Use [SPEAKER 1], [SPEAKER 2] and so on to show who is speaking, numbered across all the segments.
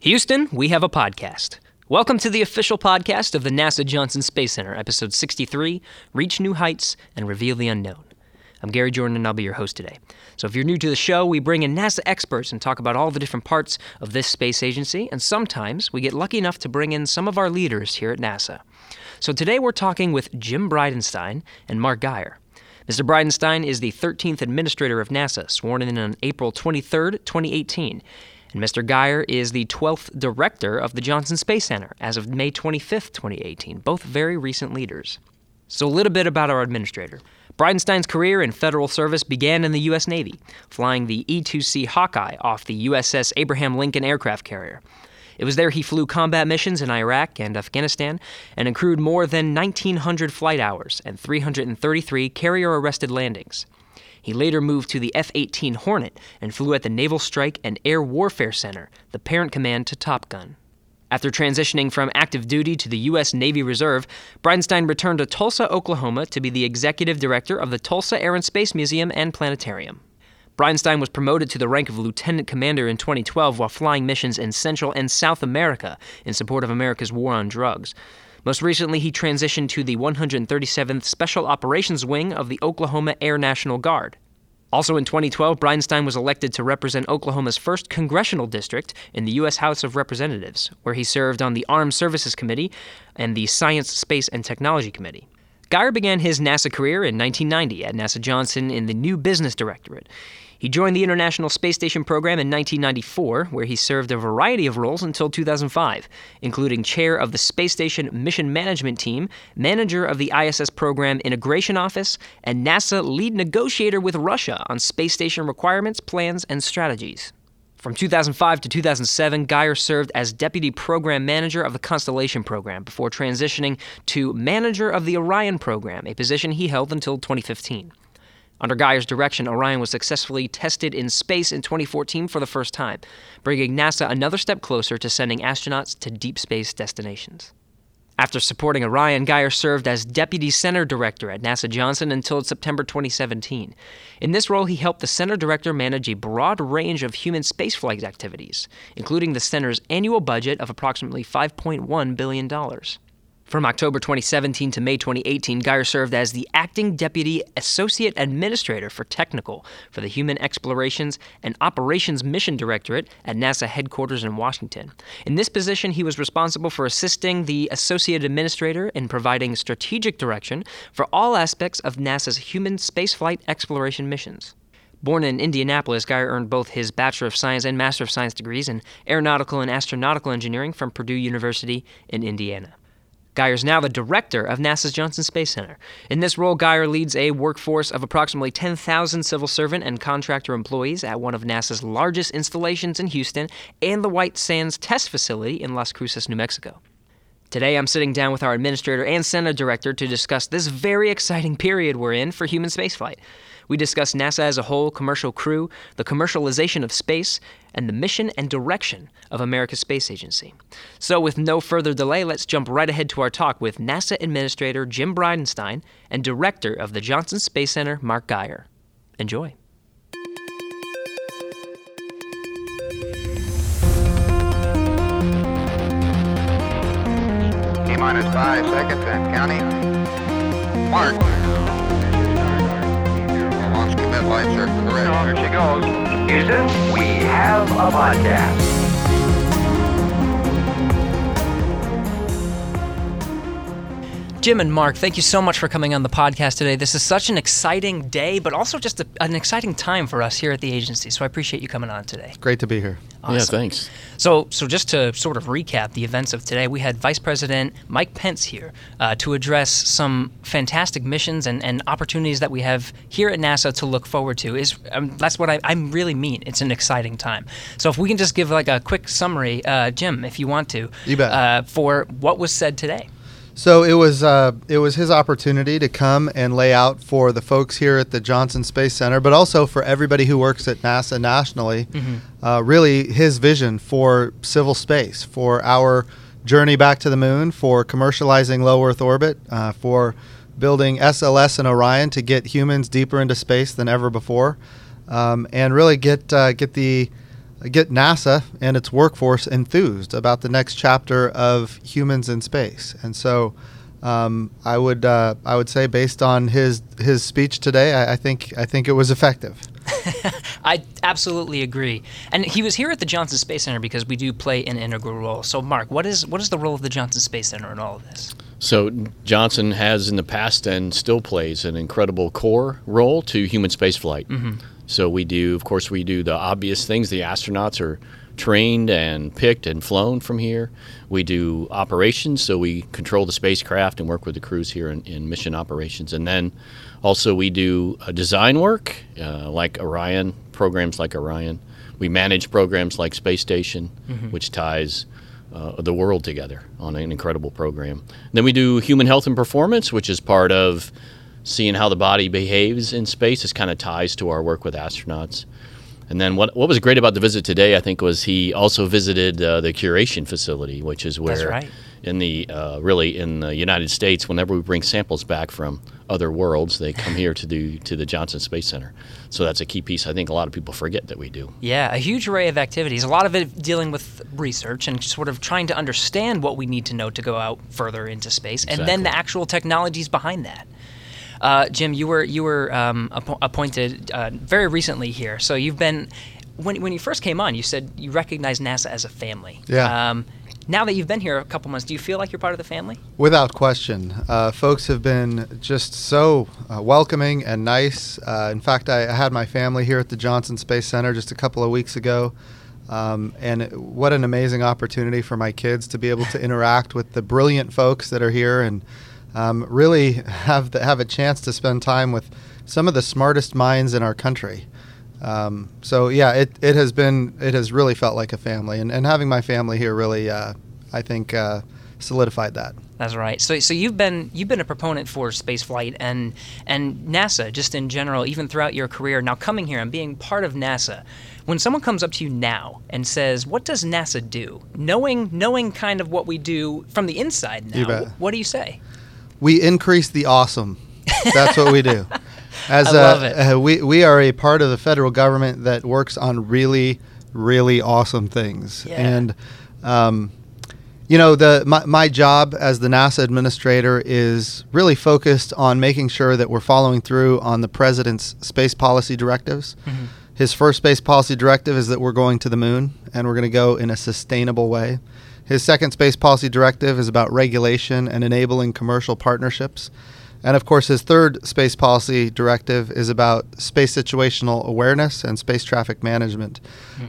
[SPEAKER 1] Houston, we have a podcast. Welcome to the official podcast of the NASA Johnson Space Center, episode 63 Reach New Heights and Reveal the Unknown. I'm Gary Jordan, and I'll be your host today. So, if you're new to the show, we bring in NASA experts and talk about all the different parts of this space agency, and sometimes we get lucky enough to bring in some of our leaders here at NASA. So, today we're talking with Jim Bridenstine and Mark Geyer. Mr. Bridenstine is the 13th administrator of NASA, sworn in on April 23, 2018. And Mr. Geyer is the 12th director of the Johnson Space Center as of May 25, 2018, both very recent leaders. So, a little bit about our administrator. Bridenstine's career in federal service began in the U.S. Navy, flying the E 2C Hawkeye off the USS Abraham Lincoln aircraft carrier. It was there he flew combat missions in Iraq and Afghanistan and accrued more than 1,900 flight hours and 333 carrier arrested landings. He later moved to the F 18 Hornet and flew at the Naval Strike and Air Warfare Center, the parent command to Top Gun. After transitioning from active duty to the U.S. Navy Reserve, Bridenstine returned to Tulsa, Oklahoma to be the executive director of the Tulsa Air and Space Museum and Planetarium. Bridenstine was promoted to the rank of lieutenant commander in 2012 while flying missions in Central and South America in support of America's war on drugs. Most recently, he transitioned to the 137th Special Operations Wing of the Oklahoma Air National Guard. Also in 2012, Bridenstine was elected to represent Oklahoma's first congressional district in the U.S. House of Representatives, where he served on the Armed Services Committee and the Science, Space, and Technology Committee. Geyer began his NASA career in 1990 at NASA Johnson in the New Business Directorate. He joined the International Space Station program in 1994, where he served a variety of roles until 2005, including chair of the Space Station Mission Management Team, manager of the ISS Program Integration Office, and NASA lead negotiator with Russia on space station requirements, plans, and strategies. From 2005 to 2007, Geyer served as Deputy Program Manager of the Constellation Program before transitioning to Manager of the Orion Program, a position he held until 2015. Under Geyer's direction, Orion was successfully tested in space in 2014 for the first time, bringing NASA another step closer to sending astronauts to deep space destinations. After supporting Orion, Geyer served as Deputy Center Director at NASA Johnson until September 2017. In this role, he helped the Center Director manage a broad range of human spaceflight activities, including the center's annual budget of approximately $5.1 billion. From October 2017 to May 2018, Geyer served as the acting deputy associate administrator for technical for the Human Explorations and Operations Mission Directorate at NASA headquarters in Washington. In this position, he was responsible for assisting the associate administrator in providing strategic direction for all aspects of NASA's human spaceflight exploration missions. Born in Indianapolis, Geyer earned both his Bachelor of Science and Master of Science degrees in Aeronautical and Astronautical Engineering from Purdue University in Indiana. Geyer is now the director of NASA's Johnson Space Center. In this role, Geyer leads a workforce of approximately 10,000 civil servant and contractor employees at one of NASA's largest installations in Houston and the White Sands Test Facility in Las Cruces, New Mexico. Today, I'm sitting down with our administrator and center director to discuss this very exciting period we're in for human spaceflight. We discuss NASA as a whole, commercial crew, the commercialization of space, and the mission and direction of America's space agency. So, with no further delay, let's jump right ahead to our talk with NASA Administrator Jim Bridenstine and Director of the Johnson Space Center, Mark Geyer. Enjoy.
[SPEAKER 2] T minus five seconds and counting. Mark. She goes.
[SPEAKER 3] Houston, we have a podcast.
[SPEAKER 1] Jim and Mark, thank you so much for coming on the podcast today. This is such an exciting day, but also just a, an exciting time for us here at the agency. So I appreciate you coming on today.
[SPEAKER 4] Great to be here.
[SPEAKER 1] Awesome.
[SPEAKER 5] Yeah, thanks.
[SPEAKER 1] So, so just to sort of recap the events of today, we had Vice President Mike Pence here uh, to address some fantastic missions and, and opportunities that we have here at NASA to look forward to. Is um, that's what I, I really mean. It's an exciting time. So, if we can just give like a quick summary, uh, Jim, if you want to,
[SPEAKER 4] You bet.
[SPEAKER 1] Uh, for what was said today.
[SPEAKER 4] So it was uh, it was his opportunity to come and lay out for the folks here at the Johnson Space Center, but also for everybody who works at NASA nationally, uh, really his vision for civil space, for our journey back to the moon, for commercializing low Earth orbit, uh, for building SLS and Orion to get humans deeper into space than ever before, um, and really get uh, get the get NASA and its workforce enthused about the next chapter of humans in space. And so, um, I would uh, I would say based on his his speech today, I, I think I think it was effective.
[SPEAKER 1] I absolutely agree. And he was here at the Johnson Space Center because we do play an integral role. So, Mark, what is what is the role of the Johnson Space Center in all of this?
[SPEAKER 5] So Johnson has in the past and still plays an incredible core role to human spaceflight.
[SPEAKER 1] Mm-hmm.
[SPEAKER 5] So we do, of course, we do the obvious things. The astronauts are trained and picked and flown from here. We do operations, so we control the spacecraft and work with the crews here in, in mission operations. And then also we do uh, design work, uh, like Orion programs, like Orion. We manage programs like Space Station, which ties uh, the world together on an incredible program. Then we do human health and performance, which is part of seeing how the body behaves in space. is kind of ties to our work with astronauts. And then what what was great about the visit today, I think, was he also visited uh, the curation facility, which is where
[SPEAKER 1] That's right.
[SPEAKER 5] in the uh, really in the United States, whenever we bring samples back from other worlds, they come here to do to the Johnson Space Center. So that's a key piece. I think a lot of people forget that we do.
[SPEAKER 1] Yeah, a huge array of activities. A lot of it dealing with research and sort of trying to understand what we need to know to go out further into space, and then the actual technologies behind that. Uh, Jim, you were you were um, appo- appointed uh, very recently here, so you've been. When, when you first came on, you said you recognized NASA as a family.
[SPEAKER 4] Yeah.
[SPEAKER 1] Um, now that you've been here a couple months, do you feel like you're part of the family?
[SPEAKER 4] Without question. Uh, folks have been just so uh, welcoming and nice. Uh, in fact, I, I had my family here at the Johnson Space Center just a couple of weeks ago. Um, and it- what an amazing opportunity for my kids to be able to interact with the brilliant folks that are here and um, really have, the, have a chance to spend time with some of the smartest minds in our country. Um, so yeah, it, it has been it has really felt like a family, and, and having my family here really, uh, I think, uh, solidified that.
[SPEAKER 1] That's right. So, so you've been you've been a proponent for space flight and and NASA just in general, even throughout your career. Now, coming here and being part of NASA, when someone comes up to you now and says, "What does NASA do?" Knowing knowing kind of what we do from the inside now, what do you say?
[SPEAKER 4] We increase the awesome. That's what we do. As
[SPEAKER 1] I
[SPEAKER 4] uh,
[SPEAKER 1] love it.
[SPEAKER 4] we we are a part of the federal government that works on really really awesome things,
[SPEAKER 1] Yeah.
[SPEAKER 4] and um, you know the my, my job as the NASA administrator is really focused on making sure that we're following through on the president's space policy directives. His first space policy directive is that we're going to the moon and we're going to go in a sustainable way. His second space policy directive is about regulation and enabling commercial partnerships. And of course, his third space policy directive is about space situational awareness and space traffic management.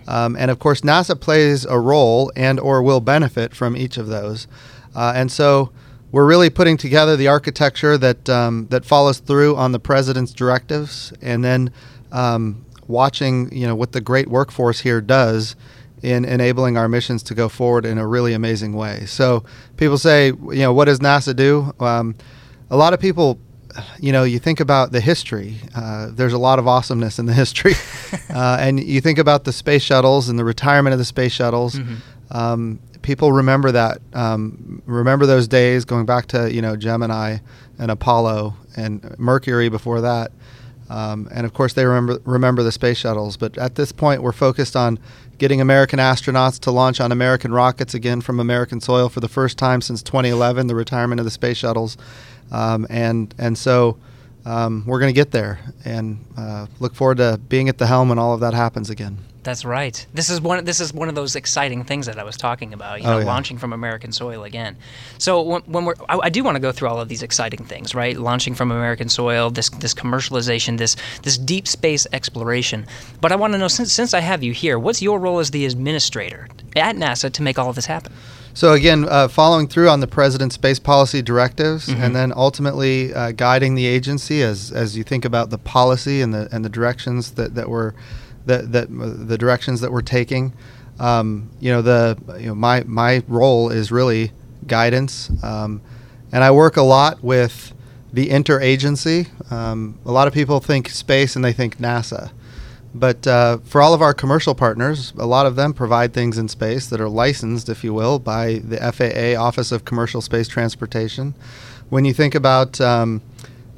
[SPEAKER 4] Um, and of course, NASA plays a role and or will benefit from each of those. Uh, and so we're really putting together the architecture that um, that follows through on the president's directives, and then um, watching you know what the great workforce here does in enabling our missions to go forward in a really amazing way. So people say, you know, what does NASA do? Um, a lot of people, you know, you think about the history. Uh, there's a lot of awesomeness in the history, uh, and you think about the space shuttles and the retirement of the space shuttles. Um, people remember that. Um, remember those days going back to you know Gemini and Apollo and Mercury before that. Um, and of course, they remember remember the space shuttles. But at this point, we're focused on getting American astronauts to launch on American rockets again from American soil for the first time since 2011, the retirement of the space shuttles. Um, and and so um, we're going to get there, and uh, look forward to being at the helm when all of that happens again.
[SPEAKER 1] That's right. This is one. This is one of those exciting things that I was talking about. You
[SPEAKER 4] Oh,
[SPEAKER 1] know,
[SPEAKER 4] yeah.
[SPEAKER 1] launching from American soil again. So when, when we're, I, I do want to go through all of these exciting things, right? Launching from American soil, this this commercialization, this this deep space exploration. But I want to know, since since I have you here, what's your role as the administrator at NASA to make all of this happen?
[SPEAKER 4] So again, uh, following through on the president's space policy directives, and then ultimately uh, guiding the agency as as you think about the policy and the and the directions that that we're that that the directions that we're taking. Um, you know, the you know my my role is really guidance, um, and I work a lot with the interagency. Um, a lot of people think space and they think NASA. But uh, for all of our commercial partners, a lot of them provide things in space that are licensed, if you will, by the FAA Office of Commercial Space Transportation. When you think about um,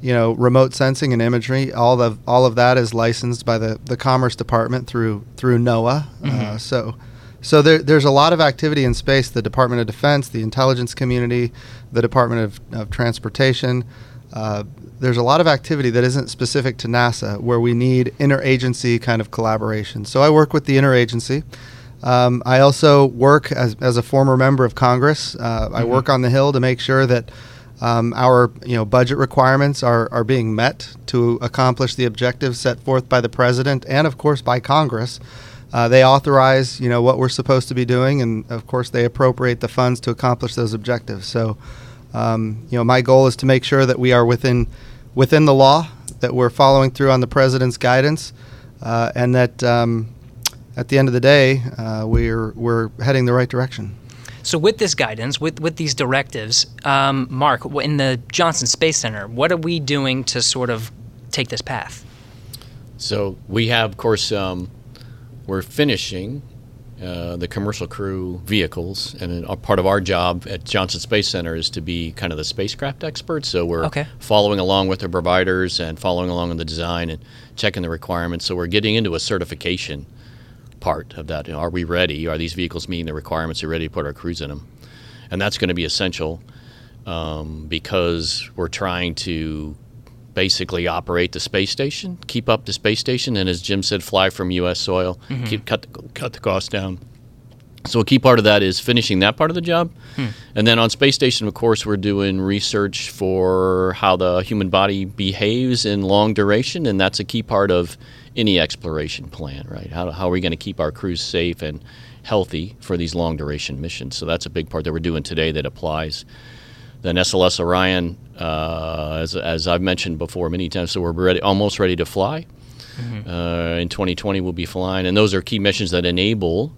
[SPEAKER 4] you know, remote sensing and imagery. All of all of that is licensed by the, the Commerce Department through through NOAA. Uh, so, so there, there's a lot of activity in space. The Department of Defense, the intelligence community, the Department of, of Transportation. Uh, there's a lot of activity that isn't specific to NASA where we need interagency kind of collaboration. So I work with the interagency. Um, I also work as, as a former member of Congress. Uh, I work on the Hill to make sure that um, our you know budget requirements are, are being met to accomplish the objectives set forth by the president and of course by Congress. Uh, they authorize you know what we're supposed to be doing, and of course they appropriate the funds to accomplish those objectives. So, um, you know, my goal is to make sure that we are within within the law, that we're following through on the president's guidance, uh, and that um, at the end of the day, uh, we're we're heading the right direction.
[SPEAKER 1] So, with this guidance, with, with these directives, um, Mark, in the Johnson Space Center, what are we doing to sort of take this path?
[SPEAKER 5] So we have, of course, um, we're finishing uh, the commercial crew vehicles, and a part of our job at Johnson Space Center is to be kind of the spacecraft experts. So we're
[SPEAKER 1] Okay.
[SPEAKER 5] following along with the providers and following along on the design and checking the requirements. So we're getting into a certification part of that. You know, are we ready? Are these vehicles meeting the requirements? Are we ready to put our crews in them? And that's going to be essential um, because we're trying to basically operate the space station, keep up the space station, and as Jim said, fly from U.S. soil, mm-hmm. keep cut the, cut the cost down. So a key part of that is finishing that part of the job, hmm. and then on space station, of course, we're doing research for how the human body behaves in long duration, and that's a key part of any exploration plan, right? How, how are we going to keep our crews safe and healthy for these long duration missions? So that's a big part that we're doing today that applies then SLS Orion, uh, as, as I've mentioned before many times, so we're ready, almost ready to fly. Uh, in 2020, we'll be flying, and those are key missions that enable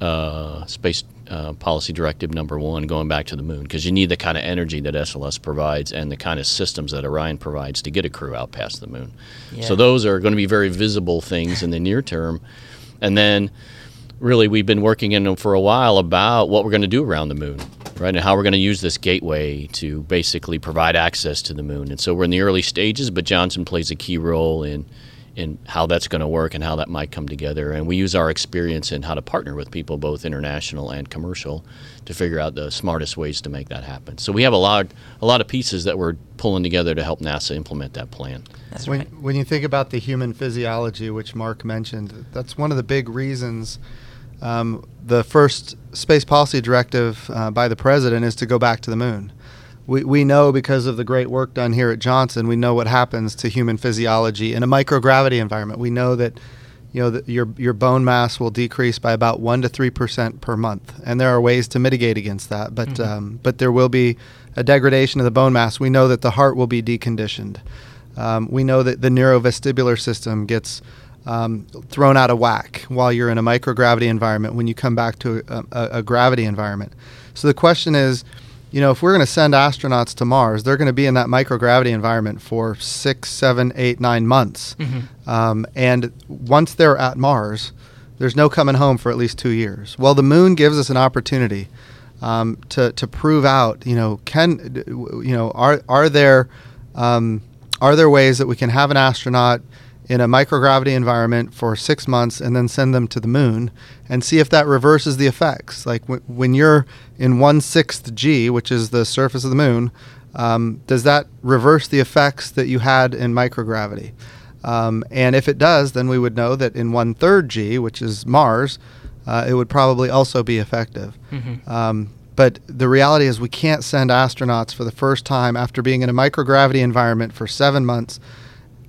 [SPEAKER 5] uh, Space uh, Policy Directive Number One, going back to the moon, because you need the kind of energy that SLS provides and the kind of systems that Orion provides to get a crew out past the moon.
[SPEAKER 1] Yeah.
[SPEAKER 5] So those are going to be very visible things in the near term, and then really we've been working in them for a while about what we're going to do around the moon right and how we're going to use this gateway to basically provide access to the moon. And so we're in the early stages but johnson plays a key role in in how that's going to work and how that might come together. And we use our experience in how to partner with people both international and commercial to figure out the smartest ways to make that happen. So we have a lot a lot of pieces that we're pulling together to help nasa implement that plan.
[SPEAKER 1] That's
[SPEAKER 4] when,
[SPEAKER 1] right.
[SPEAKER 4] when you think about the human physiology, which Mark mentioned, that's one of the big reasons um, the first space policy directive uh, by the president is to go back to the moon. We, we know because of the great work done here at Johnson, we know what happens to human physiology in a microgravity environment. We know that you know that your your bone mass will decrease by about one to three percent per month, and there are ways to mitigate against that. But um, but there will be a degradation of the bone mass. We know that the heart will be deconditioned. Um, we know that the neurovestibular system gets um, thrown out of whack while you're in a microgravity environment when you come back to a, a, a gravity environment. So the question is, you know, if we're going to send astronauts to Mars, they're going to be in that microgravity environment for six, seven, eight, nine months. Um, and once they're at Mars, there's no coming home for at least two years. Well, the moon gives us an opportunity um, to, to prove out, you know, can, you know, are, are there, um, are there ways that we can have an astronaut in a microgravity environment for six months and then send them to the moon and see if that reverses the effects. Like w- when you're in one sixth G, which is the surface of the moon, um, does that reverse the effects that you had in microgravity? Um, and if it does, then we would know that in one third G, which is Mars, uh, it would probably also be effective. Um, but the reality is, we can't send astronauts for the first time after being in a microgravity environment for seven months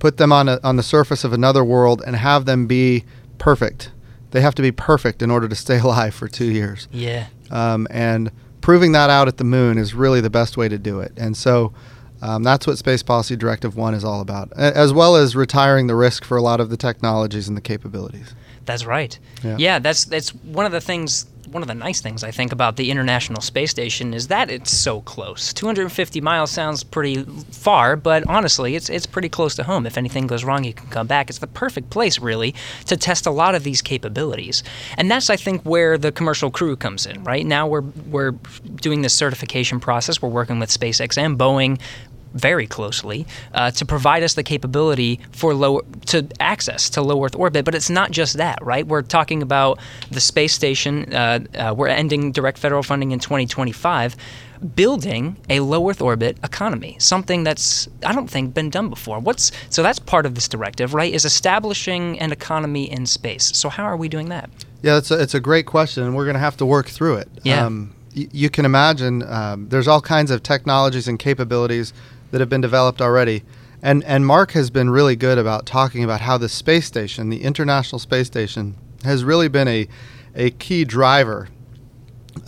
[SPEAKER 4] put them on a, on the surface of another world and have them be perfect. They have to be perfect in order to stay alive for two years.
[SPEAKER 1] Yeah.
[SPEAKER 4] Um, and proving that out at the moon is really the best way to do it. And so um, that's what Space Policy Directive 1 is all about, as well as retiring the risk for a lot of the technologies and the capabilities.
[SPEAKER 1] That's right.
[SPEAKER 4] Yeah.
[SPEAKER 1] Yeah. that's that's one of the things. One of the nice things I think about the International Space Station is that it's so close. 250 miles sounds pretty far, but honestly, it's it's pretty close to home. If anything goes wrong, you can come back. It's the perfect place, really, to test a lot of these capabilities. And that's, I think, where the commercial crew comes in. Right now, we're we're doing this certification process. We're working with SpaceX and Boeing very closely uh, to provide us the capability for low to access to low Earth orbit. But it's not just that, right? We're talking about the space station. Uh, uh, we're ending direct federal funding in 2025 building a low Earth orbit economy, something that's I don't think been done before. What's so that's part of this directive, right? Is establishing an economy in space. So how are we doing that?
[SPEAKER 4] Yeah, it's a, it's a great question, and we're going to have to work through it.
[SPEAKER 1] Yeah.
[SPEAKER 4] Um, y- you can imagine um, there's all kinds of technologies and capabilities that have been developed already. And, and Mark has been really good about talking about how the space station, the International Space Station, has really been a, a key driver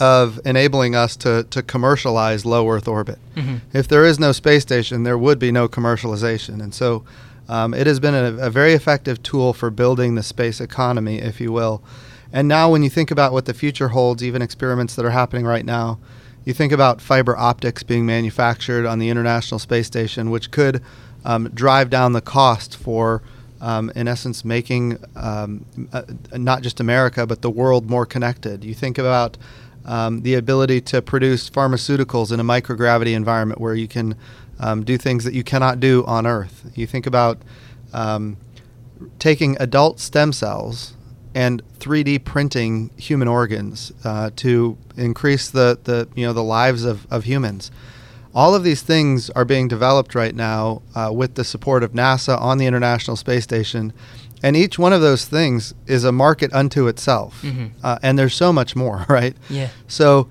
[SPEAKER 4] of enabling us to, to commercialize low Earth orbit. If there is no space station, there would be no commercialization. And so um, it has been a, a very effective tool for building the space economy, if you will. And now, when you think about what the future holds, even experiments that are happening right now, you think about fiber optics being manufactured on the International Space Station, which could um, drive down the cost for, um, in essence, making um, uh, not just America, but the world more connected. You think about um, the ability to produce pharmaceuticals in a microgravity environment where you can um, do things that you cannot do on Earth. You think about um, taking adult stem cells and 3D printing human organs uh, to increase the, the you know the lives of, of humans. All of these things are being developed right now uh, with the support of NASA on the International Space Station, and each one of those things is a market unto itself. Uh, and there's so much more, right?
[SPEAKER 1] Yeah.
[SPEAKER 4] So,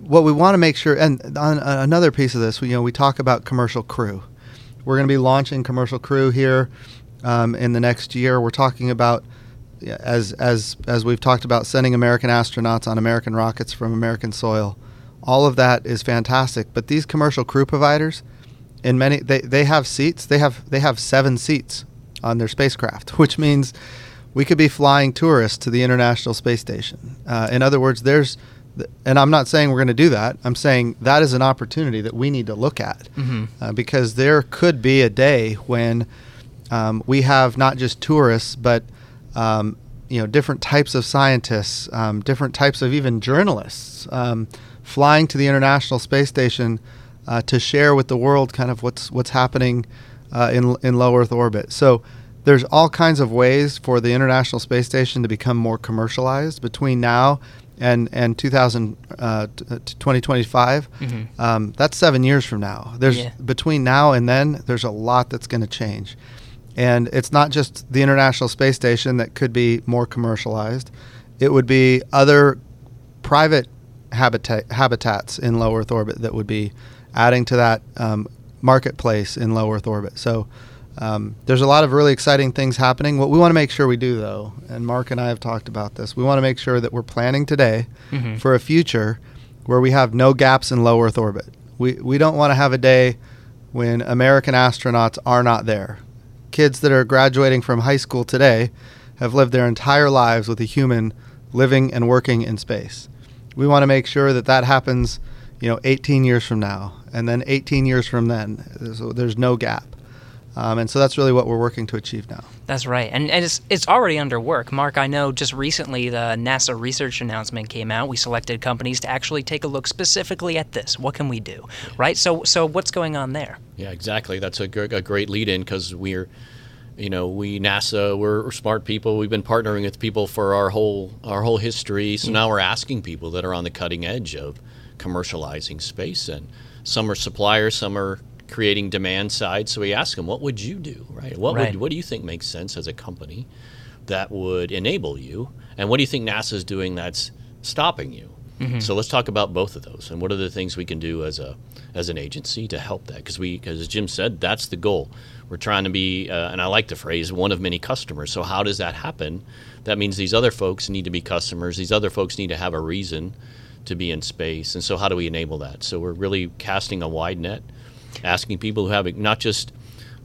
[SPEAKER 4] what we want to make sure, and on another piece of this, we, you know, we talk about commercial crew. We're going to be launching commercial crew here um, in the next year. We're talking about, as as as we've talked about, sending American astronauts on American rockets from American soil. All of that is fantastic. But these commercial crew providers, in many, they, they have seats. They have they have seven seats on their spacecraft, which means we could be flying tourists to the International Space Station. Uh, in other words, there's, and I'm not saying we're going to do that. I'm saying that is an opportunity that we need to look at uh, because there could be a day when um, we have not just tourists, but um, you know different types of scientists, um, different types of even journalists um, flying to the International Space Station uh, to share with the world kind of what's what's happening uh, in in low Earth orbit. So there's all kinds of ways for the International Space Station to become more commercialized between now and and 2000 uh, t- uh, t- 2025. Um, that's seven years from now. There's
[SPEAKER 1] Yeah.
[SPEAKER 4] between now and then. There's a lot that's going to change, and it's not just the International Space Station that could be more commercialized. It would be other private habitat habitats in low Earth orbit that would be adding to that um, marketplace in low Earth orbit. So um, there's a lot of really exciting things happening. What we want to make sure we do, though, and Mark and I have talked about this, we want to make sure that we're planning today for a future where we have no gaps in low Earth orbit. We we don't want to have a day when American astronauts are not there. Kids that are graduating from high school today have lived their entire lives with a human living and working in space. We want to make sure that that happens, you know, 18 years from now, and then 18 years from then. So there's no gap, um, and so that's really what we're working to achieve now.
[SPEAKER 1] That's right, and, and it's it's already under work. Mark, I know just recently the NASA research announcement came out. We selected companies to actually take a look specifically at this. What can we do, right? So so what's going on there?
[SPEAKER 5] Yeah, exactly. That's a, great lead in because we're, you know, we NASA, we're, we're smart people. We've been partnering with people for our whole our whole history. So now we're asking people that are on the cutting edge of commercializing space, and some are suppliers, some are creating demand side. So we ask them, what would you do, right? What
[SPEAKER 1] Right.
[SPEAKER 5] would what do you think makes sense as a company that would enable you, and what do you think NASA's doing that's stopping you? So let's talk about both of those, and what are the things we can do as a as an agency to help that? Because we, because as Jim said, that's the goal. We're trying to be, uh, and I like the phrase, one of many customers. So how does that happen? That means these other folks need to be customers. These other folks need to have a reason to be in space. And so how do we enable that? So we're really casting a wide net, asking people who have not just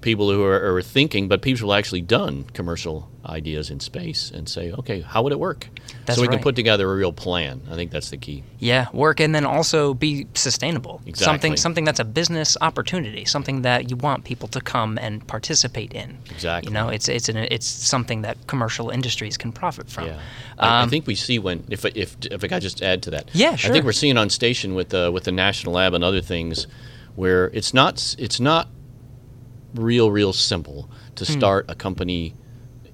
[SPEAKER 5] people who are, are thinking, but people who have actually done commercial ideas in space and say, okay, how would it work?
[SPEAKER 1] That's
[SPEAKER 5] so we
[SPEAKER 1] right.
[SPEAKER 5] can put together a real plan. I think that's the key.
[SPEAKER 1] Yeah, work and then also be sustainable.
[SPEAKER 5] Exactly.
[SPEAKER 1] Something something that's a business opportunity, something that you want people to come and participate in.
[SPEAKER 5] Exactly.
[SPEAKER 1] You know, it's it's an, it's something that commercial industries can profit from.
[SPEAKER 5] Yeah, I, I
[SPEAKER 1] Um,
[SPEAKER 5] think we see when if if if I could just add to that.
[SPEAKER 1] Yeah, sure.
[SPEAKER 5] I think we're seeing on station with the with the national lab and other things. Where it's not it's not real real simple to start a company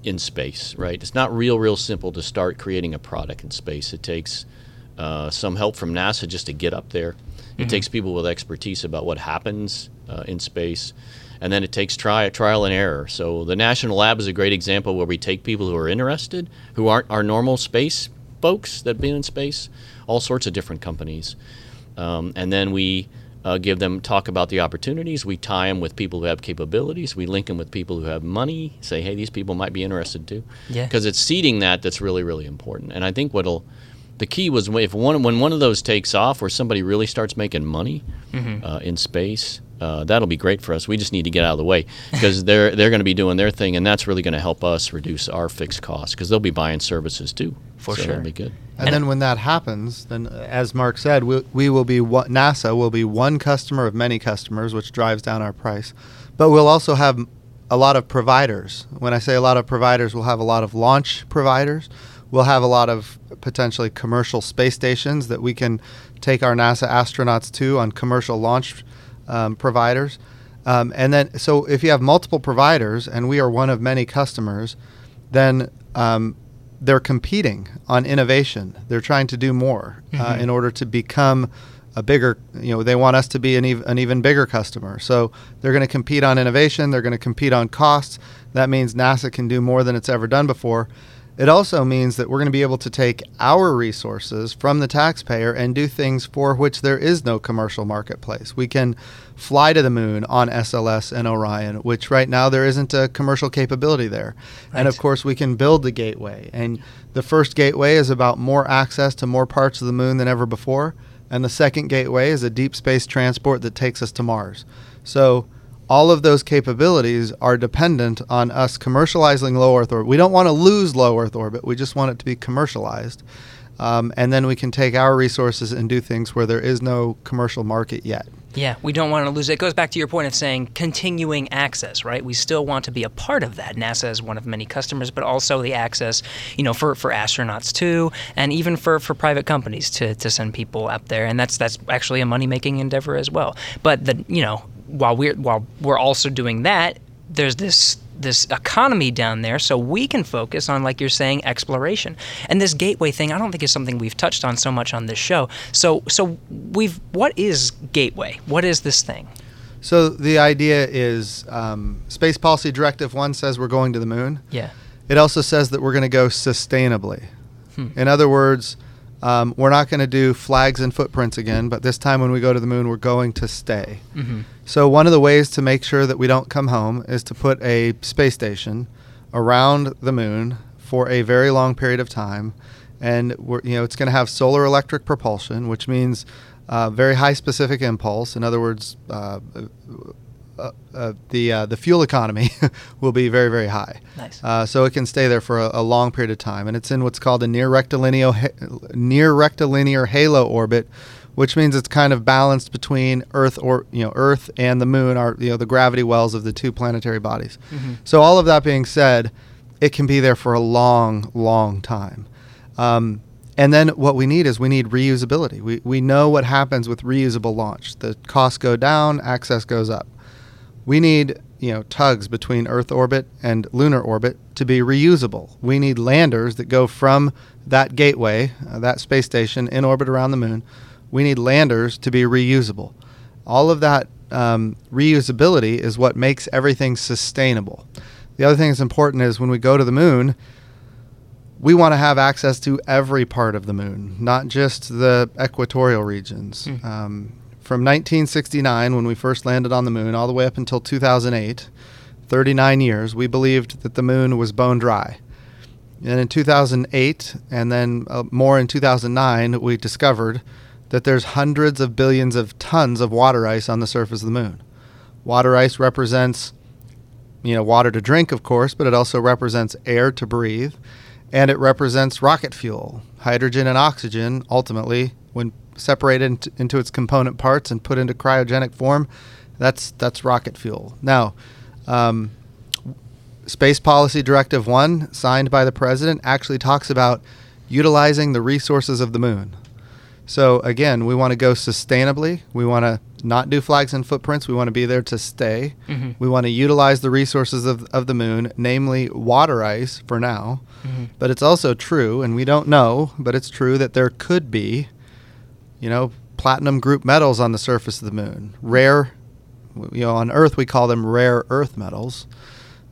[SPEAKER 5] in space, right? It's not real real simple to start creating a product in space. It takes uh, some help from NASA just to get up there. It takes people with expertise about what happens uh, in space, and then it takes try, trial and error. So the National Lab is a great example where we take people who are interested, who aren't our normal space folks that have been in space, all sorts of different companies, um, and then we uh, give them talk about the opportunities. We tie them with people who have capabilities. We link them with people who have money. Say, hey, these people might be interested too.
[SPEAKER 1] Yeah.
[SPEAKER 5] Because it's seeding that that's really really important. And I think what'll the key was if one when one of those takes off, where somebody really starts making money uh, in space. Uh, that'll be great for us. We just need to get out of the way because they're they're going to be doing their thing, and that's really going to help us reduce our fixed costs because they'll be buying services too.
[SPEAKER 1] For
[SPEAKER 5] so
[SPEAKER 1] sure.
[SPEAKER 5] that'll be good.
[SPEAKER 4] And,
[SPEAKER 1] And-
[SPEAKER 4] then when that happens, then uh, as Mark said, we, we will be one, NASA will be one customer of many customers, which drives down our price. But we'll also have a lot of providers. When I say a lot of providers, we'll have a lot of launch providers. We'll have a lot of potentially commercial space stations that we can take our NASA astronauts to on commercial launch um, providers. Um, and then, so if you have multiple providers and we are one of many customers, then um, they're competing on innovation. They're trying to do more uh, in order to become a bigger. You know, they want us to be an, ev- an even bigger customer. So they're going to compete on innovation. They're going to compete on costs. That means NASA can do more than it's ever done before. It also means that we're going to be able to take our resources from the taxpayer and do things for which there is no commercial marketplace. We can fly to the moon on SLS and Orion, which right now there isn't a commercial capability there. And of course, we can build the gateway. And the first gateway is about more access to more parts of the moon than ever before. And the second gateway is a deep space transport that takes us to Mars. So all of those capabilities are dependent on us commercializing low Earth orbit. We don't want to lose low Earth orbit. We just want it to be commercialized. Um, and then we can take our resources and do things where there is no commercial market yet.
[SPEAKER 1] Yeah, we don't want to lose it. It goes back to your point of saying continuing access, right? We still want to be a part of that. NASA is one of many customers, but also the access, you know, for, for astronauts too, and even for, for private companies to, to send people up there. And that's that's actually a money making endeavor as well. But the you know, while we're while we're also doing that, there's this this economy down there so we can focus on like you're saying exploration. And this gateway thing i don't think is something we've touched on so much on this show. So so we've what is gateway? What is this thing?
[SPEAKER 4] So the idea is um, Space Policy Directive 1 says we're going to the moon.
[SPEAKER 1] yeah.
[SPEAKER 4] It also says that we're going to go sustainably. In other words, um, we're not going to do flags and footprints again, but this time when we go to the moon, we're going to stay. So, one of the ways to make sure that we don't come home is to put a space station around the moon for a very long period of time. And we're, you know, it's going to have solar electric propulsion, which means uh, very high specific impulse. In other words, uh, uh, uh, the uh, the fuel economy will be very very high.
[SPEAKER 1] Nice.
[SPEAKER 4] Uh, so it can stay there for a, a long period of time, and it's in what's called a near rectilinear ha- near rectilinear halo orbit, which means it's kind of balanced between Earth or you know Earth and the Moon are you know the gravity wells of the two planetary bodies. So all of that being said, it can be there for a long long time. Um, and then what we need is we need reusability. We, we know what happens with reusable launch. The costs go down, access goes up. We need you know tugs between Earth orbit and lunar orbit to be reusable. We need landers that go from that gateway, uh, that space station in orbit around the moon. We need landers to be reusable. All of that um, reusability is what makes everything sustainable. The other thing that's important is when we go to the moon, we want to have access to every part of the moon, not just the equatorial regions. Um, from 1969, when we first landed on the moon, all the way up until 2008, 39 years, we believed that the moon was bone dry. And in 2008, and then uh, more in 2009, we discovered that there's hundreds of billions of tons of water ice on the surface of the moon. Water ice represents, you know, water to drink, of course, but it also represents air to breathe, and it represents rocket fuel, hydrogen and oxygen. Ultimately, when separated into, its component parts and put into cryogenic form, that's that's rocket fuel. Now, um, Space Policy Directive 1, signed by the President, actually talks about utilizing the resources of the moon. So again, we want to go sustainably. We want to not do flags and footprints. We want to be there to stay.
[SPEAKER 1] Mhm.
[SPEAKER 4] We want to utilize the resources of, of the moon, namely water ice for now.
[SPEAKER 1] Mhm.
[SPEAKER 4] But it's also true, and we don't know, but it's true that there could be, you know, platinum group metals on the surface of the moon. Rare, you know, on Earth we call them rare earth metals,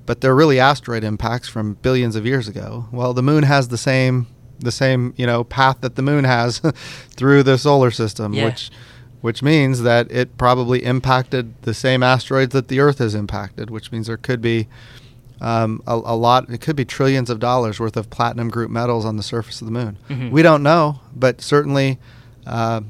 [SPEAKER 4] but they're really asteroid impacts from billions of years ago. Well, the moon has the same the same, you know, path that the moon has through the solar system,
[SPEAKER 1] Yeah.
[SPEAKER 4] which which means that it probably impacted the same asteroids that the Earth has impacted, which means there could be um, a, a lot. It could be trillions of dollars worth of platinum group metals on the surface of the moon.
[SPEAKER 1] Mhm.
[SPEAKER 4] We don't know, but certainly uh,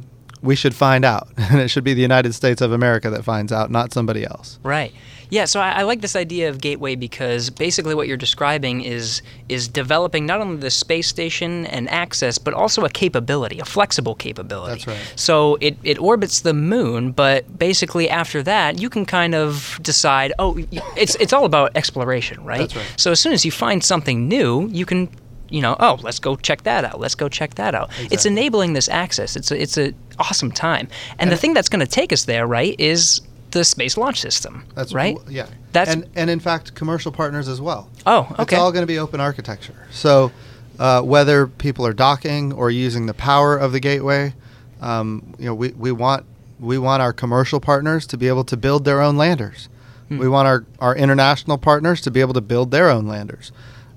[SPEAKER 4] we should find out, and it should be the United States of America that finds out, not somebody else.
[SPEAKER 1] Right. Yeah. So I, I like this idea of gateway because basically what you're describing is is developing not only the space station and access, but also a capability, a flexible capability.
[SPEAKER 4] That's right.
[SPEAKER 1] So it, it orbits the moon, but basically after that, you can kind of decide. Oh, it's it's all about exploration, right?
[SPEAKER 4] That's right.
[SPEAKER 1] So as soon as you find something new, you can. You know, oh, let's go check that out. Let's go check that out. It's enabling this access. It's a, it's a awesome time, and, the thing that's going to take us there, right, is the space launch system.
[SPEAKER 4] That's
[SPEAKER 1] right.
[SPEAKER 4] Yeah.
[SPEAKER 1] That's-
[SPEAKER 4] and and in fact, commercial partners as well.
[SPEAKER 1] Oh, okay.
[SPEAKER 4] It's all going to be open architecture. So uh, whether people are docking or using the power of the gateway, um, you know, we, we want we want our commercial partners to be able to build their own landers.
[SPEAKER 1] Hmm.
[SPEAKER 4] We want our, our international partners to be able to build their own landers.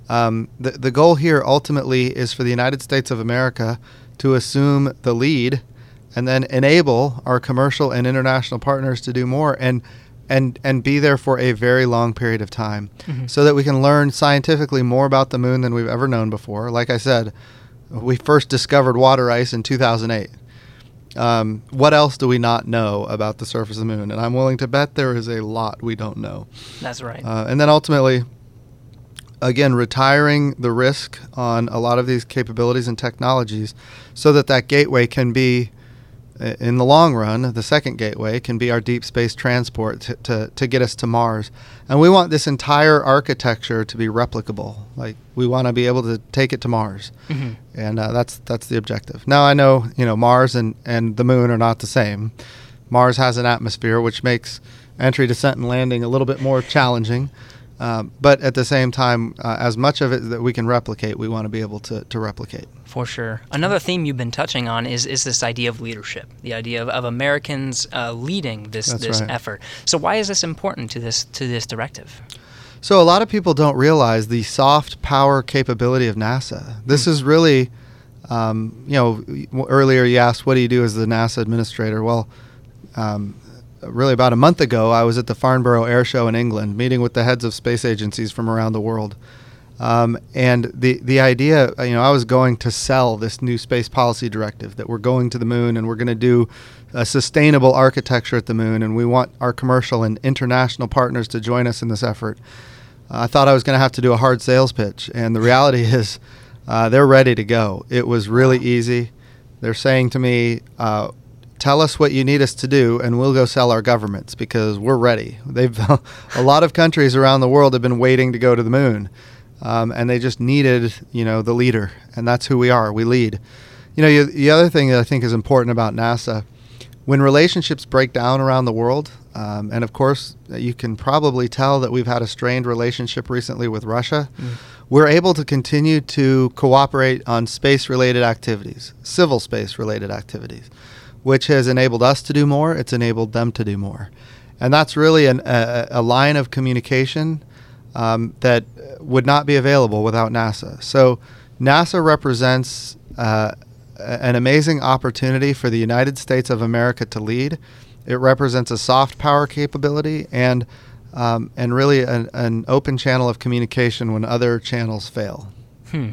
[SPEAKER 4] Um, the, the goal here ultimately is for the United States of America to assume the lead and then enable our commercial and international partners to do more and and and be there for a very long period of time. So that we can learn scientifically more about the moon than we've ever known before. Like i said we first discovered water ice in 2008 um, what else do we not know about the surface of the moon? And i'm willing to bet there is a lot we don't know.
[SPEAKER 1] That's right.
[SPEAKER 4] uh, and then ultimately, again, retiring the risk on a lot of these capabilities and technologies so that that gateway can be, in the long run, the second gateway can be our deep space transport to, to, to get us to Mars. And we want this entire architecture to be replicable. Like, we want to be able to take it to Mars.
[SPEAKER 1] Mhm.
[SPEAKER 4] And uh, that's, that's the objective. Now, I know, you know, Mars and, and the moon are not the same. Mars has an atmosphere, which makes entry, descent, and landing a little bit more challenging. Um, but at the same time, uh, as much of it that we can replicate, we want to be able to, to replicate.
[SPEAKER 1] For sure. Another theme you've been touching on is is this idea of leadership, the idea of, of Americans uh, leading this
[SPEAKER 4] That's
[SPEAKER 1] this
[SPEAKER 4] right.
[SPEAKER 1] effort. So why is this important to this to this directive?
[SPEAKER 4] So a lot of people don't realize the soft power capability of NASA. This is really, um, you know, earlier you asked, what do you do as the NASA administrator? Well, um, really about a month ago, I was at the Farnborough Air Show in England, meeting with the heads of space agencies from around the world. Um, and the the idea, uh, you know, I was going to sell this new space policy directive that we're going to the moon and we're going to do a sustainable architecture at the moon, and we want our commercial and international partners to join us in this effort. I thought I was going to have to do a hard sales pitch, and the reality is, uh, they're ready to go. It was really easy. They're saying to me, uh, "Tell us what you need us to do, and we'll go sell our governments because we're ready." They've a lot of countries around the world have been waiting to go to the moon, um, and they just needed, you know, the leader, and that's who we are. We lead. You know, you, the other thing that I think is important about NASA when relationships break down around the world, um, and of course, you can probably tell that we've had a strained relationship recently with Russia, we're able to continue to cooperate on space related activities, civil space related activities, which has enabled us to do more, it's enabled them to do more. And that's really an, a, a line of communication um, that would not be available without NASA. So, NASA represents uh, an amazing opportunity for the United States of America to lead. It represents a soft power capability and um, and really an, an open channel of communication when other channels fail.
[SPEAKER 1] Hmm.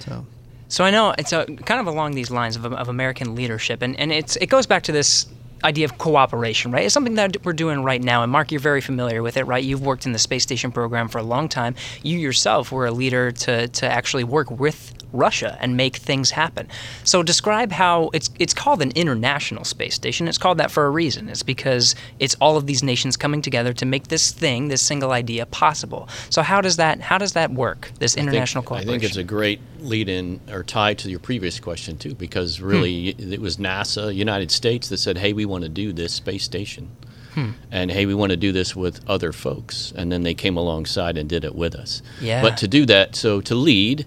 [SPEAKER 4] So
[SPEAKER 1] So I know it's a, kind of along these lines of, of American leadership, and, and it's it goes back to this idea of cooperation, right? It's something that we're doing right now, and Mark, you're very familiar with it, right? You've worked in the space station program for a long time. You yourself were a leader to to actually work with Russia and make things happen. So describe how it's it's called an international space station. It's called that for a reason. It's because it's all of these nations coming together to make this thing, this single idea possible. So how does that how does that work? This international
[SPEAKER 5] I think,
[SPEAKER 1] cooperation.
[SPEAKER 5] I think it's a great lead in or tie to your previous question too, because really hmm. it was NASA, United States, that said, "Hey, we want to do this space station." Hmm. And hey, we want to do this with other folks, and then they came alongside and did it with us.
[SPEAKER 1] Yeah.
[SPEAKER 5] But to do that, so to lead,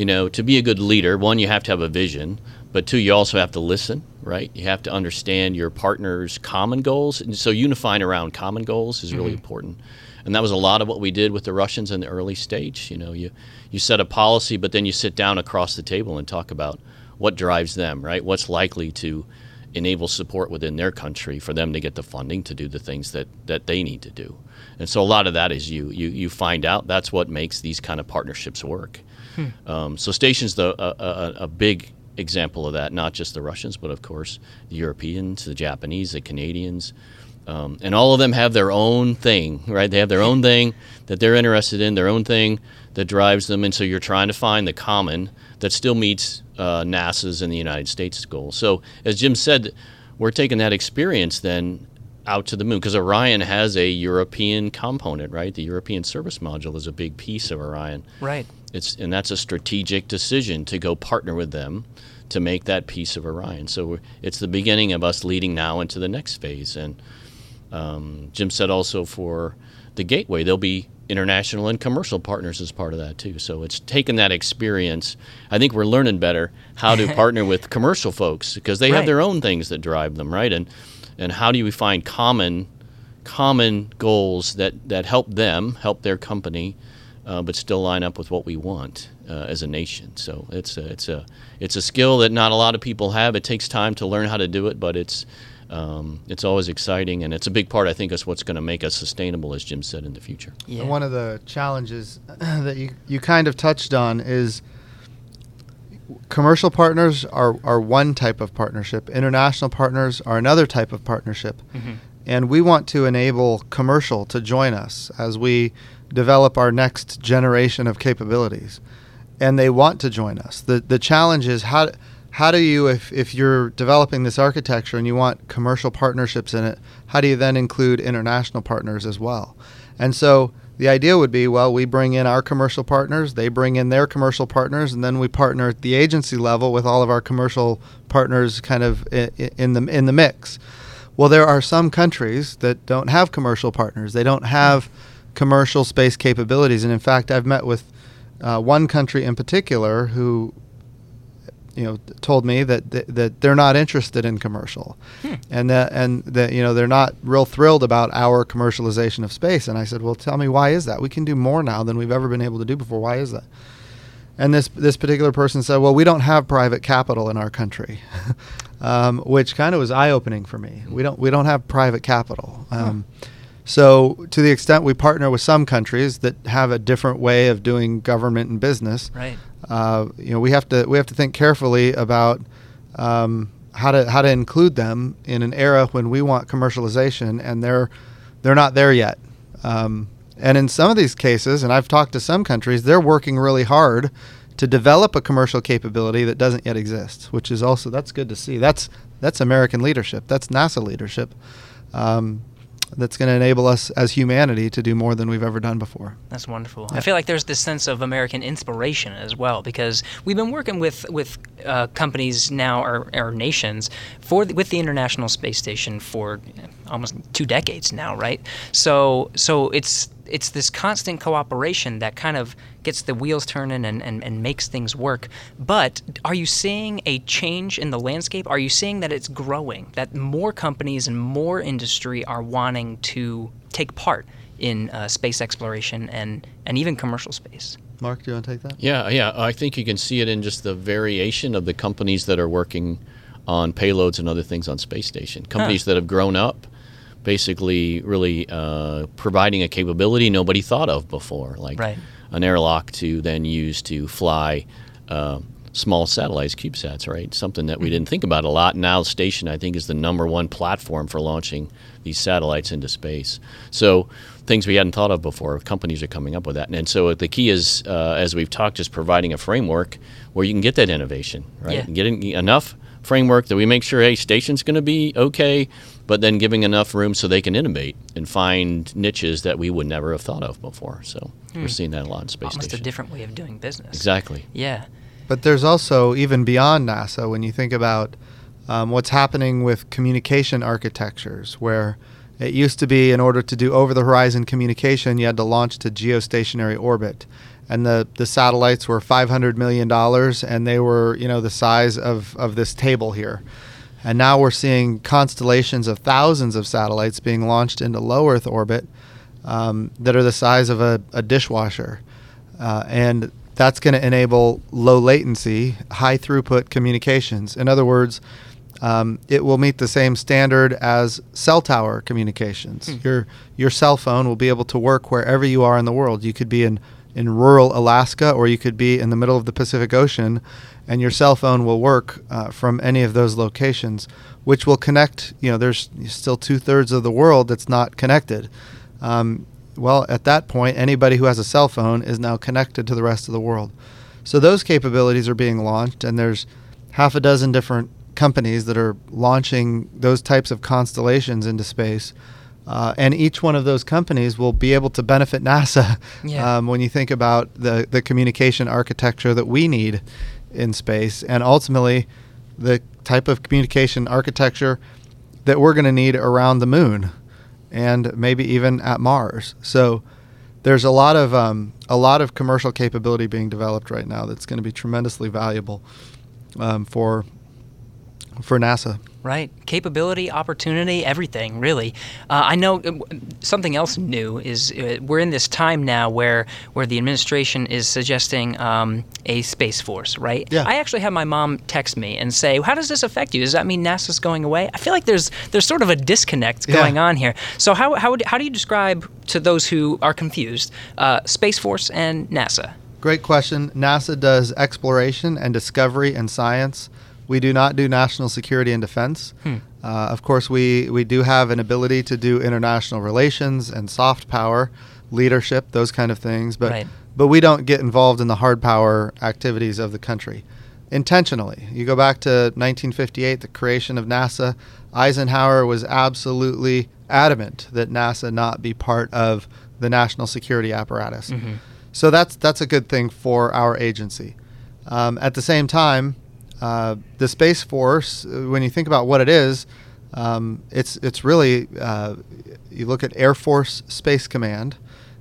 [SPEAKER 5] you know, to be a good leader, one, you have to have a vision, but two, you also have to listen, right? You have to understand your partner's common goals. And so unifying around common goals is really mm-hmm. important. And that was a lot of what we did with the Russians in the early stage. You know, you, you set a policy, but then you sit down across the table and talk about what drives them, right? What's likely to enable support within their country for them to get the funding to do the things that, that they need to do. And so a lot of that is you you you find out that's what makes these kind of partnerships work. Um, so stations the a, a, a big example of that, not just the Russians, but of course the Europeans, the Japanese, the Canadians. Um, and all of them have their own thing, right? They have their own thing that they're interested in, their own thing that drives them, and so you're trying to find the common that still meets uh, NASA's and the United States goals. So, as Jim said, we're taking that experience then out to the moon because Orion has a European component, right? The European service module is a big piece of Orion.
[SPEAKER 1] right.
[SPEAKER 5] It's and that's a strategic decision to go partner with them to make that piece of Orion. So we're, it's the beginning of us leading now into the next phase. And um, Jim said also for the Gateway, there'll be international and commercial partners as part of that too. So it's taken that experience. I think we're learning better how to partner with commercial folks because they
[SPEAKER 1] Right.
[SPEAKER 5] have their own things that drive them, right? And and how do we find common common goals that that help them, help their company, uh, but still line up with what we want uh, as a nation. So it's a, it's a it's a skill that not a lot of people have. It takes time to learn how to do it, but it's um, it's always exciting, and it's a big part. I think is what's going to make us sustainable, as Jim said in the future.
[SPEAKER 1] Yeah.
[SPEAKER 4] One of the challenges that you, you kind of touched on is commercial partners are, are one type of partnership, international partners are another type of partnership. Mm-hmm. And we want to enable commercial to join us as we develop our next generation of capabilities. And they want to join us. The, the challenge is how, how do you, if, if you're developing this architecture and you want commercial partnerships in it, how do you then include international partners as well? And so the idea would be well, we bring in our commercial partners, they bring in their commercial partners, and then we partner at the agency level with all of our commercial partners kind of in the, in the mix. Well, there are some countries that don't have commercial partners. They don't have commercial space capabilities. And in fact, I've met with uh, one country in particular who you know told me that th- that they're not interested in commercial. And that and that you know they're not real thrilled about our commercialization of space. And I said well tell me why is that? We can do more now than we've ever been able to do before. Why is that? And this this particular person said well we don't have private capital in our country um, which kind of was eye opening for me. We don't we don't have private capital. Um, so to the extent we partner with some countries that have a different way of doing government and business
[SPEAKER 1] Right.
[SPEAKER 4] Uh, you know, we have to we have to think carefully about um, how to how to include them in an era when we want commercialization, and they're they're not there yet. Um, and in some of these cases, and I've talked to some countries, they're working really hard to develop a commercial capability that doesn't yet exist, which is also that's good to see. That's that's American leadership. That's NASA leadership. Um, that's going to enable us as humanity to do more than we've ever done before.
[SPEAKER 1] That's wonderful. I feel like there's this sense of American inspiration as well because we've been working with with uh, companies now or, or nations for the, with the International Space Station for almost two decades now, right? So so it's it's this constant cooperation that kind of gets the wheels turning and, and, and makes things work. But are you seeing a change in the landscape? Are you seeing that it's growing, that more companies and more industry are wanting to take part in uh, space exploration and, and even commercial space?
[SPEAKER 4] Mark, do you want to take that?
[SPEAKER 5] Yeah, yeah. I think you can see it in just the variation of the companies that are working on payloads and other things on space station. Companies that have grown up, basically, really uh, providing a capability nobody thought of before, like
[SPEAKER 1] Right.
[SPEAKER 5] an airlock to then use to fly uh, small satellites, CubeSats, right? Something that we didn't think about a lot. Now, station, I think, is the number one platform for launching these satellites into space. So, things we hadn't thought of before, companies are coming up with that. And so, the key is, uh, as we've talked, is providing a framework where you can get that innovation, right?
[SPEAKER 1] Yeah.
[SPEAKER 5] Getting enough framework that we make sure, hey, station's going to be okay, but then giving enough room so they can innovate and find niches that we would never have thought of before. So, we're seeing that a lot in space
[SPEAKER 1] Almost a different way of doing business.
[SPEAKER 5] Exactly.
[SPEAKER 1] Yeah.
[SPEAKER 4] But there's also even beyond NASA when you think about um, what's happening with communication architectures, where it used to be in order to do over the horizon communication, you had to launch to geostationary orbit. And the, the satellites were $500 million and they were, you know, the size of, of this table here. And now we're seeing constellations of thousands of satellites being launched into low Earth orbit um, that are the size of a, a dishwasher. Uh, and that's going to enable low latency, high throughput communications. In other words, um, it will meet the same standard as cell tower communications. Your your cell phone will be able to work wherever you are in the world. You could be in in rural Alaska, or you could be in the middle of the Pacific Ocean, and your cell phone will work uh, from any of those locations, which will connect. You know, there's still two thirds of the world that's not connected. Um, well, at that point, anybody who has a cell phone is now connected to the rest of the world. So those capabilities are being launched, and there's half a dozen different companies that are launching those types of constellations into space. Uh, and each one of those companies will be able to benefit NASA
[SPEAKER 1] Yeah.
[SPEAKER 4] um, when you think about the, the communication architecture that we need in space, and ultimately the type of communication architecture that we're going to need around the moon and maybe even at Mars. So there's a lot of um, a lot of commercial capability being developed right now that's going to be tremendously valuable um, for for NASA.
[SPEAKER 1] Right. Capability, opportunity, everything, really. Uh, I know uh, something else new is uh, we're in this time now where where the administration is suggesting um, a space force, right?
[SPEAKER 4] Yeah.
[SPEAKER 1] I actually had my mom text me and say, "How does this affect you? Does that mean NASA's going away?" I feel like there's there's sort of a disconnect
[SPEAKER 4] Yeah.
[SPEAKER 1] going on here. So how how would, how do you describe to those who are confused uh, Space Force and NASA?
[SPEAKER 4] Great question. NASA does exploration and discovery and science. We do not do national security and defense.
[SPEAKER 1] Hmm.
[SPEAKER 4] Uh, of course, we, we do have an ability to do international relations and soft power, leadership, those kind of things. But
[SPEAKER 1] Right.
[SPEAKER 4] but we don't get involved in the hard power activities of the country intentionally. You go back to 1958, the creation of NASA. Eisenhower was absolutely adamant that NASA not be part of the national security apparatus. So that's that's a good thing for our agency. Um, at the same time, uh, the Space Force, uh, when you think about what it is, um, it's it's really uh, you look at Air Force Space Command.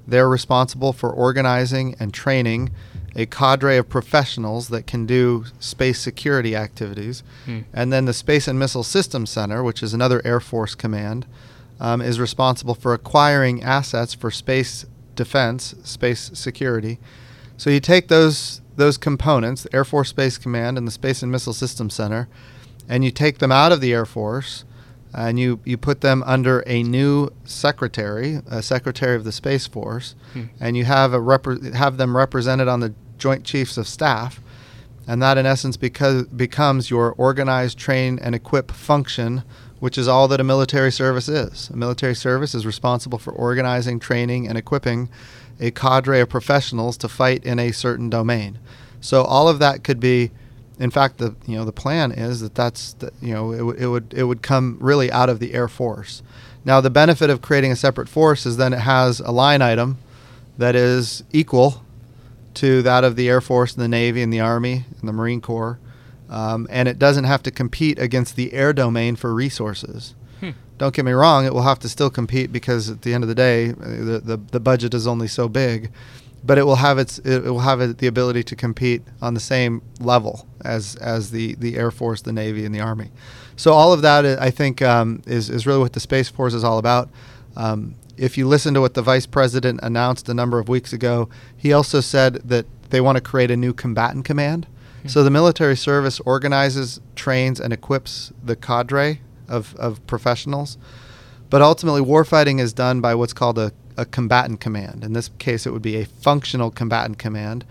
[SPEAKER 4] They're responsible for organizing and training a cadre of professionals that can do space security activities. And then the Space and Missile Systems Center, which is another Air Force command, um, is responsible for acquiring assets for space defense, space security. So you take those those components, the Air Force Space Command and the Space and Missile Systems Center, and you take them out of the Air Force and you, you put them under a new secretary, a secretary of the Space Force, hmm. and you have a repre- have them represented on the Joint Chiefs of Staff, and that in essence because, becomes your organize, train, and equip function, which is all that a military service is. A military service is responsible for organizing, training, and equipping a cadre of professionals to fight in a certain domain. So all of that could be, in fact, the you know the plan is that that's the, you know it, w- it would it would come really out of the Air Force. Now the benefit of creating a separate force is then it has a line item that is equal to that of the Air Force and the Navy and the Army and the Marine Corps, um, and it doesn't have to compete against the air domain for resources. Don't get me wrong; it will have to still compete because at the end of the day, uh, the the, the budget is only so big, but it will have its it will have it, the ability to compete on the same level as as the the Air Force, the Navy, and the Army. So all of that, I think, um, is is really what the Space Force is all about. Um, if you listen to what the Vice President announced a number of weeks ago, he also said that they want to create a new combatant command. So the military service organizes, trains, and equips the cadre of, of professionals. But ultimately, warfighting is done by what's called a, a combatant command. In this case, it would be a functional combatant command.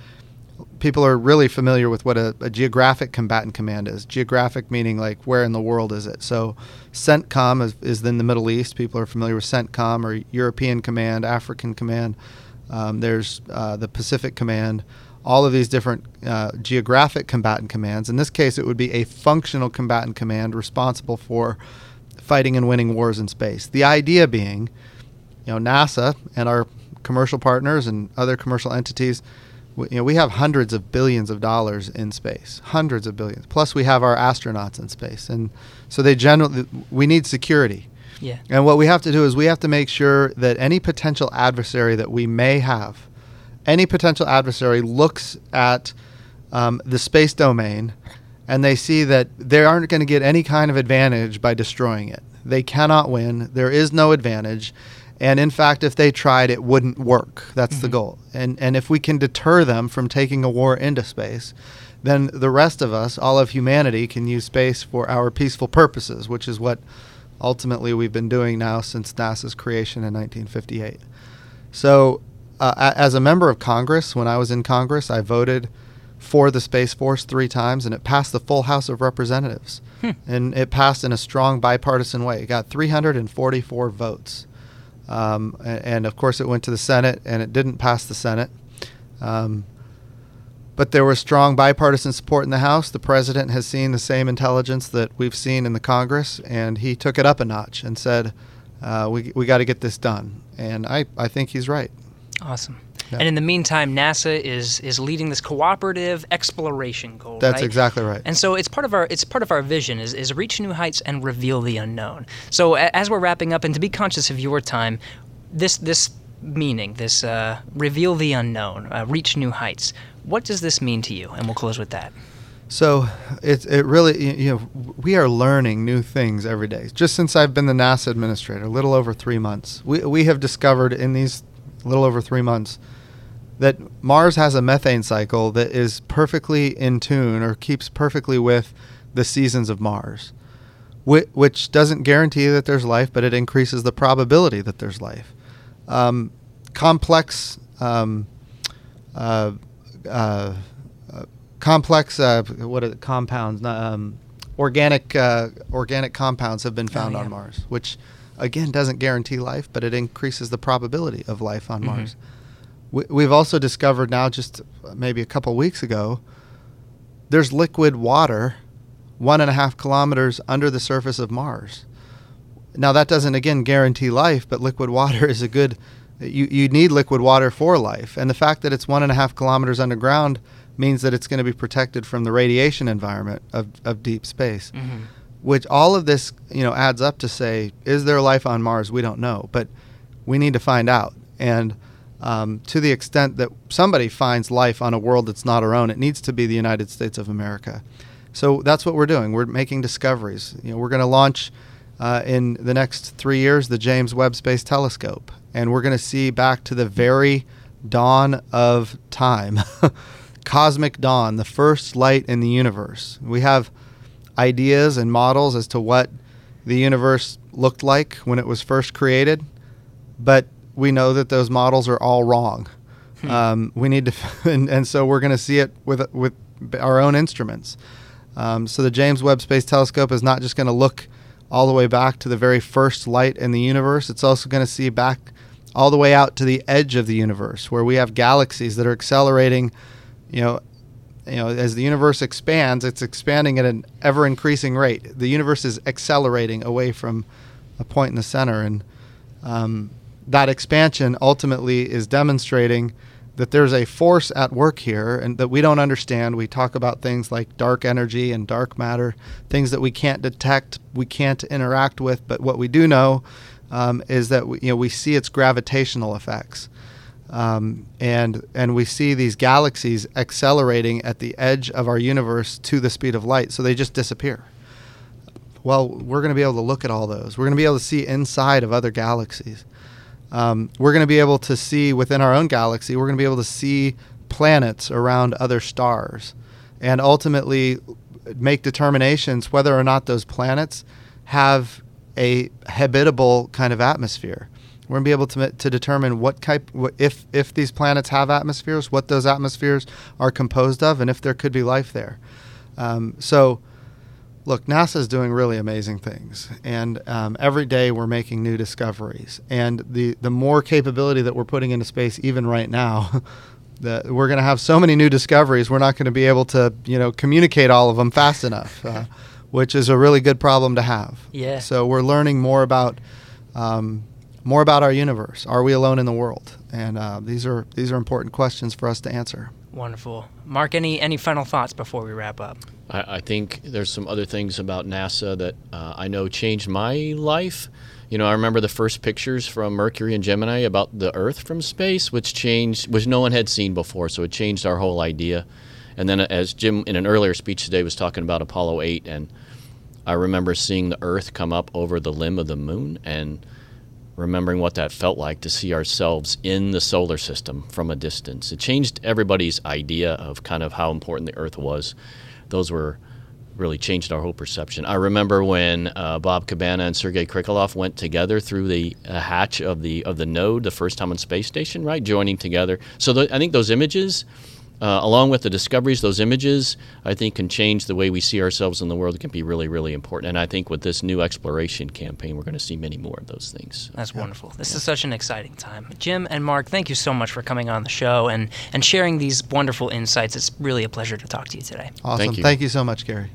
[SPEAKER 4] people are really familiar with what a, a geographic combatant command is. Geographic meaning like where in the world is it? So CENTCOM is, is in the Middle East. People are familiar with CENTCOM or European Command, African Command. Um, there's uh, the Pacific Command. All of these different uh, geographic combatant commands. In this case, it would be a functional combatant command responsible for fighting and winning wars in space. The idea being, you know, NASA and our commercial partners and other commercial entities we, you know, we have hundreds of billions of dollars in space, hundreds of billions. Plus, we have our astronauts in space, and so they generally we need security.
[SPEAKER 1] Yeah.
[SPEAKER 4] And what we have to do is we have to make sure that any potential adversary that we may have, any potential adversary looks at um, the space domain, and they see that they aren't going to get any kind of advantage by destroying it. They cannot win. There is no advantage. And in fact, if they tried, it wouldn't work. That's mm-hmm. the goal. And and if we can deter them from taking a war into space, then the rest of us, all of humanity, can use space for our peaceful purposes, which is what ultimately we've been doing now since NASA's creation in 1958. So, uh, as a member of Congress, when I was in Congress, I voted for the Space Force three times, and it passed the full House of Representatives. Hmm. And it passed in a strong bipartisan way. It got 344 votes. Um, and, and, of course, it went to the Senate, and it didn't pass the Senate. Um, but there was strong bipartisan support in the House. The president has seen the same intelligence that we've seen in the Congress, and he took it up a notch and said, uh, "We we got to get this done." And I I think he's right.
[SPEAKER 1] Awesome. Yeah. And in the meantime, NASA is is leading this cooperative exploration goal.
[SPEAKER 4] That's
[SPEAKER 1] right?
[SPEAKER 4] exactly right.
[SPEAKER 1] And so it's part of our it's part of our vision is, is reach new heights and reveal the unknown. So a, as we're wrapping up, and to be conscious of your time, this this meaning, this uh, reveal the unknown, uh, reach new heights. What does this mean to you? And we'll close with that.
[SPEAKER 4] So it it really you know we are learning new things every day. Just since I've been the NASA administrator, a little over three months, we we have discovered in these little over three months that Mars has a methane cycle that is perfectly in tune or keeps perfectly with the seasons of Mars, which doesn't guarantee that there's life, but it increases the probability that there's life. Um, complex, um, uh, uh, uh, complex, uh, what are the compounds? Um, organic, uh, organic compounds have been found oh, yeah. on Mars, which again doesn't guarantee life, but it increases the probability of life on mm-hmm. Mars we, have also discovered now, just maybe a couple weeks ago, there's liquid water one and a half kilometers under the surface of Mars. Now, that doesn't, again, guarantee life, but liquid water is a good, you, you need liquid water for life. And the fact that it's one and a half kilometers underground means that it's going to be protected from the radiation environment of, of deep space. Mm-hmm. Which all of this, you know, adds up to say, is there life on Mars? We don't know, but we need to find out. And um, to the extent that somebody finds life on a world that's not our own, it needs to be the United States of America. So that's what we're doing. We're making discoveries. You know, we're going to launch uh, in the next three years the James Webb Space Telescope, and we're going to see back to the very dawn of time, cosmic dawn, the first light in the universe. We have ideas and models as to what the universe looked like when it was first created, but we know that those models are all wrong. Hmm. Um, we need to, and, and so we're going to see it with with our own instruments. Um, so the James Webb Space Telescope is not just going to look all the way back to the very first light in the universe. It's also going to see back all the way out to the edge of the universe, where we have galaxies that are accelerating. You know, you know, as the universe expands, it's expanding at an ever increasing rate. The universe is accelerating away from a point in the center, and um, that expansion ultimately is demonstrating that there's a force at work here and that we don't understand. We talk about things like dark energy and dark matter, things that we can't detect, we can't interact with, but what we do know um, is that we, you know, we see its gravitational effects. Um, and and we see these galaxies accelerating at the edge of our universe to the speed of light, so they just disappear. Well, we're going to be able to look at all those. We're going to be able to see inside of other galaxies um, we're going to be able to see within our own galaxy, we're going to be able to see planets around other stars and ultimately make determinations whether or not those planets have a habitable kind of atmosphere. We're going to be able to to determine what type if if these planets have atmospheres, what those atmospheres are composed of, and if there could be life there. Um, so, look, NASA is doing really amazing things, and um, every day we're making new discoveries. And the the more capability that we're putting into space, even right now. that we're going to have so many new discoveries, we're not going to be able to, you know, communicate all of them fast enough, uh, which is a really good problem to have.
[SPEAKER 1] Yeah.
[SPEAKER 4] So we're learning more about um, more about our universe. Are we alone in the world? And uh, these are these are important questions for us to answer.
[SPEAKER 1] Wonderful, Mark. Any any final thoughts before we wrap up?
[SPEAKER 5] I, I think there's some other things about NASA that uh, I know changed my life. You know, I remember the first pictures from Mercury and Gemini about the Earth from space, which changed, which no one had seen before. So it changed our whole idea. And then, as Jim in an earlier speech today was talking about Apollo 8, and I remember seeing the Earth come up over the limb of the moon and remembering what that felt like to see ourselves in the solar system from a distance. It changed everybody's idea of kind of how important the Earth was. Those were really changed our whole perception. I remember when uh, Bob Cabana and Sergei Krikalev went together through the uh, hatch of the of the node the first time on space station, right, joining together. So th- I think those images. Uh, along with the discoveries, those images, I think, can change the way we see ourselves in the world. It can be really, really important. And I think with this new exploration campaign, we're going to see many more of those things.
[SPEAKER 1] That's wonderful. This is such an exciting time. Jim and Mark, thank you so much for coming on the show and, and sharing these wonderful insights. It's really a pleasure to talk to you today.
[SPEAKER 4] Awesome.
[SPEAKER 5] Thank you.
[SPEAKER 4] Thank you so much, Gary.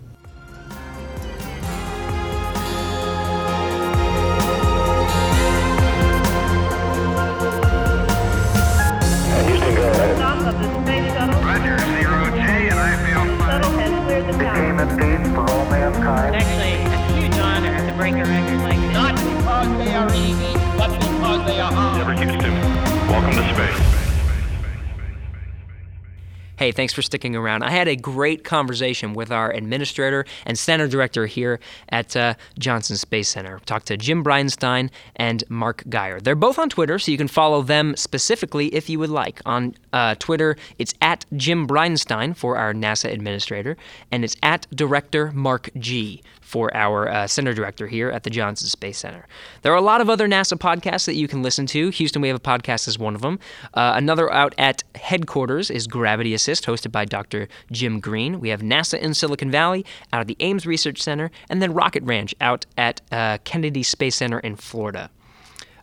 [SPEAKER 1] Hey, thanks for sticking around. I had a great conversation with our administrator and center director here at uh, Johnson Space Center. Talked to Jim Bridenstine and Mark Geyer. They're both on Twitter, so you can follow them specifically if you would like. On uh, Twitter, it's at Jim Bridenstine for our NASA administrator, and it's at Director Mark G for our uh, center director here at the Johnson Space Center. There are a lot of other NASA podcasts that you can listen to. Houston We Have a Podcast is one of them. Uh, another out at headquarters is Gravity Hosted by Dr. Jim Green. We have NASA in Silicon Valley out of the Ames Research Center, and then Rocket Ranch out at uh, Kennedy Space Center in Florida.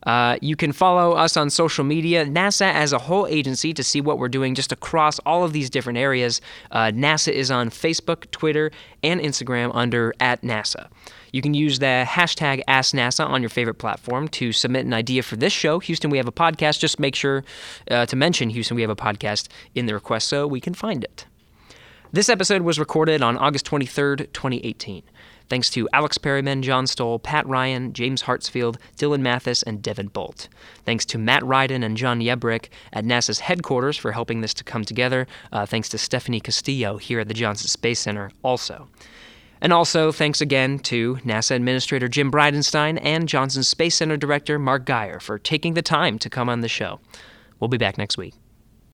[SPEAKER 1] Uh, you can follow us on social media, NASA as a whole agency, to see what we're doing just across all of these different areas. Uh, NASA is on Facebook, Twitter, and Instagram under at NASA. You can use the hashtag AskNASA on your favorite platform to submit an idea for this show. Houston, we have a podcast. Just make sure uh, to mention Houston, we have a podcast in the request so we can find it. This episode was recorded on August 23rd, 2018. Thanks to Alex Perryman, John Stoll, Pat Ryan, James Hartsfield, Dylan Mathis, and Devin Bolt. Thanks to Matt Rydin and John Yembrick at NASA's headquarters for helping this to come together. Uh, thanks to Stephanie Castillo here at the Johnson Space Center also. And also, thanks again to NASA Administrator Jim Bridenstine and Johnson Space Center Director Mark Geyer for taking the time to come on the show. We'll be back next week.